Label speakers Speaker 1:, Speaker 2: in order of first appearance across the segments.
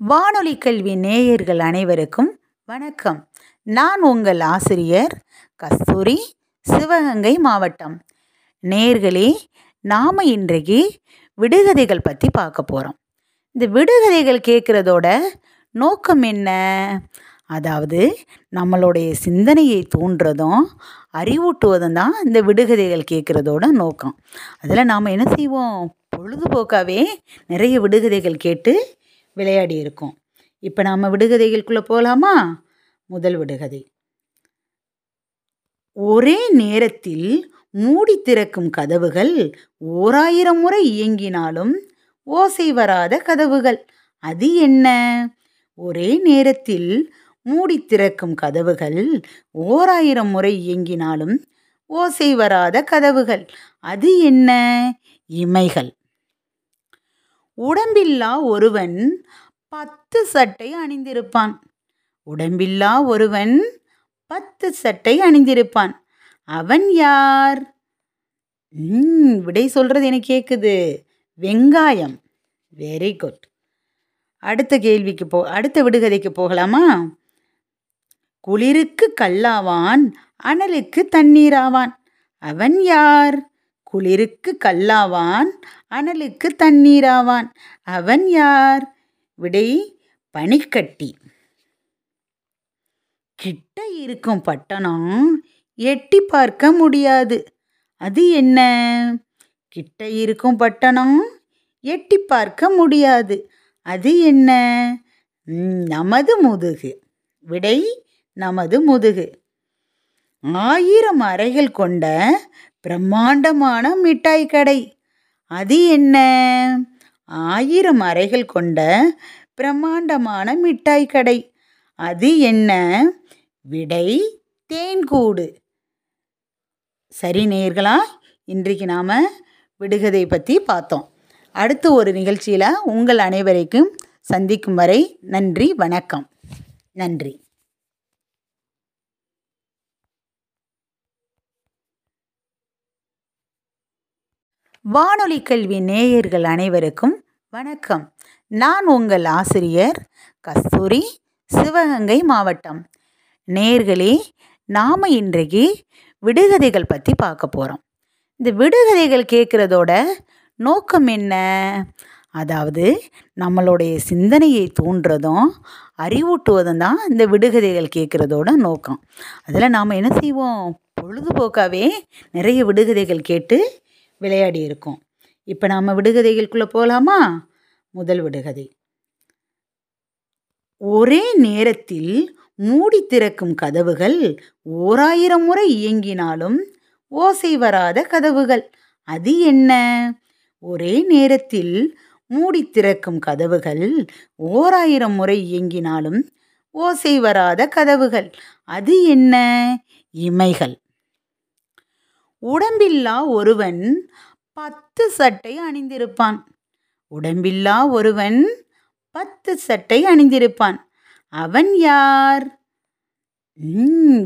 Speaker 1: வானொலி கல்வி நேயர்கள் அனைவருக்கும் வணக்கம். நான் உங்கள் ஆசிரியர் கஸ்தூரி சிவகங்கை மாவட்டம். நேர்களே நாம் இன்றைக்கு விடுகதைகள் பற்றி பார்க்க போகிறோம் இந்த விடுகதைகள் கேட்குறதோட நோக்கம் என்ன? அதாவது நம்மளுடைய சிந்தனையை தூண்டுறதும் அறிவூட்டுவதும் தான் இந்த விடுகதைகள் கேட்குறதோட நோக்கம். அதில் நாம் என்ன செய்வோம்? பொழுதுபோக்காகவே நிறைய விடுகதைகள் கேட்டு விளையாடி இருக்கோம். இப்போ நாம் விடுகதைகளுக்குள்ளே போகலாமா முதல் விடுகதை. ஒரே நேரத்தில் மூடி திறக்கும் கதவுகள் ஓராயிரம் முறை இயங்கினாலும் ஓசை வராத கதவுகள். அது என்ன? ஒரே நேரத்தில் மூடி திறக்கும் கதவுகள் ஓராயிரம் முறை இயங்கினாலும் ஓசை வராத கதவுகள். அது என்ன? இமைகள். உடம்பில்லா ஒருவன் பத்து சட்டை அணிந்திருப்பான். உடம்பில்லா ஒருவன் பத்து சட்டை அணிந்திருப்பான். அவன் யார்? விடை சொல்றது எனக்கு கேட்குது வெங்காயம். வெரி குட் அடுத்த கேள்விக்கு போ அடுத்த விடுகதைக்கு போகலாமா? குளிருக்கு கல்லாவான் அனலுக்கு தண்ணீராவான். அவன் யார்? குளிருக்கு கல்லாவான் அனலுக்கு தண்ணீராவான். அவன் யார்? விடை பனிக்கட்டி. கிட்ட இருக்கும் பட்டணம் எட்டி பார்க்க முடியாது. அது என்ன? கிட்ட இருக்கும் பட்டணம் எட்டி பார்க்க முடியாது. அது என்ன? நமது முதுகு. விடை நமது முதுகு. ஆயிரம் அறைகள் கொண்ட பிரம்மாண்டமான மிட்டாய் கடை. அது என்ன? ஆயிரம் அறைகள் கொண்ட பிரம்மாண்டமான மிட்டாய் கடை. அது என்ன? விடை தேன்கூடு. சரி நேர்களா இன்றைக்கு நாம் விடுகதை பற்றி பார்த்தோம். அடுத்து ஒரு நிகழ்ச்சியில் உங்கள் அனைவரைக்கும் சந்திக்கும் வரை நன்றி வணக்கம். நன்றி. வானொலி கல்வி நேயர்கள் அனைவருக்கும் வணக்கம். நான் உங்கள் ஆசிரியர் கஸ்தூரி சிவகங்கை மாவட்டம். நேயர்களே நாம் இன்றைக்கு விடுகதைகள் பற்றி பார்க்க போகிறோம் இந்த விடுகதைகள் கேட்குறதோட நோக்கம் என்ன? அதாவது நம்மளுடைய சிந்தனையை தூண்டுறதும் அறிவூட்டுவதும் தான் இந்த விடுகதைகள் கேட்குறதோட நோக்கம். அதில் நாம் என்ன செய்வோம்? பொழுதுபோக்காகவே நிறைய விடுகதைகள் கேட்டு விளையாடி இருக்கோம். இப்போ நாம் விடுகதைகளுக்குள்ளே போகலாமா முதல் விடுகதை. ஒரே நேரத்தில் மூடி திறக்கும் கதவுகள் ஓராயிரம் முறை இயங்கினாலும் ஓசை வராத கதவுகள். அது என்ன? ஒரே நேரத்தில் மூடி திறக்கும் கதவுகள் ஓராயிரம் முறை இயங்கினாலும் ஓசை வராத கதவுகள். அது என்ன? இமைகள். உடம்பில்லா ஒருவன் பத்து சட்டை அணிந்திருப்பான். உடம்பில்லா ஒருவன் பத்து சட்டை அணிந்திருப்பான். அவன் யார்?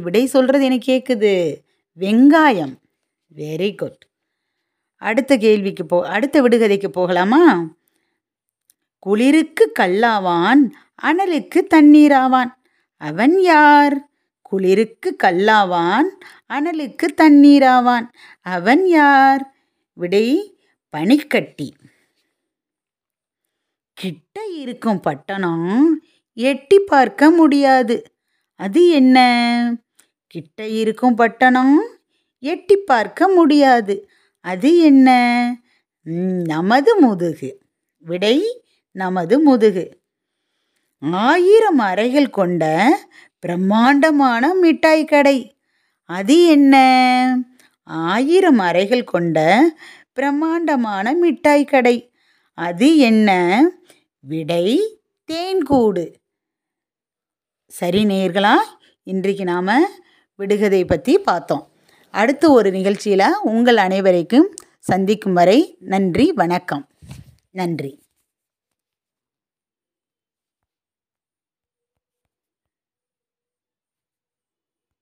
Speaker 1: விடை சொல்றது எனக்கு கேட்குது வெங்காயம். வெரி குட் அடுத்த கேள்விக்கு போ அடுத்த விடுகதைக்கு போகலாமா? குளிருக்கு கல்லாவான் அனலுக்கு தண்ணீராவான். அவன் யார்? குளிருக்கு கல்லாவான் அனலுக்கு தண்ணீராவான். அவன் யார்? விடை பனிக்கட்டி. கிட்ட இருக்கும் பட்டணம் எட்டி பார்க்க முடியாது. அது என்ன? கிட்ட இருக்கும் பட்டணம் எட்டி பார்க்க முடியாது. அது என்ன? நமது முதுகு. விடை நமது முதுகு. ஆயிரம் அறைகள் கொண்ட பிரம்மாண்டமான மிட்டாய் கடை. அது என்ன? ஆயிரம் அறைகள் கொண்ட பிரம்மாண்டமான மிட்டாய் கடை. அது என்ன? விடை தேன்கூடு. சரி நேர்களா இன்றைக்கு நாம் விடுகதை பற்றி பார்த்தோம். அடுத்து ஒரு நிகழ்ச்சியில் உங்கள் அனைவரைக்கும் சந்திக்கும் வரை நன்றி வணக்கம். நன்றி.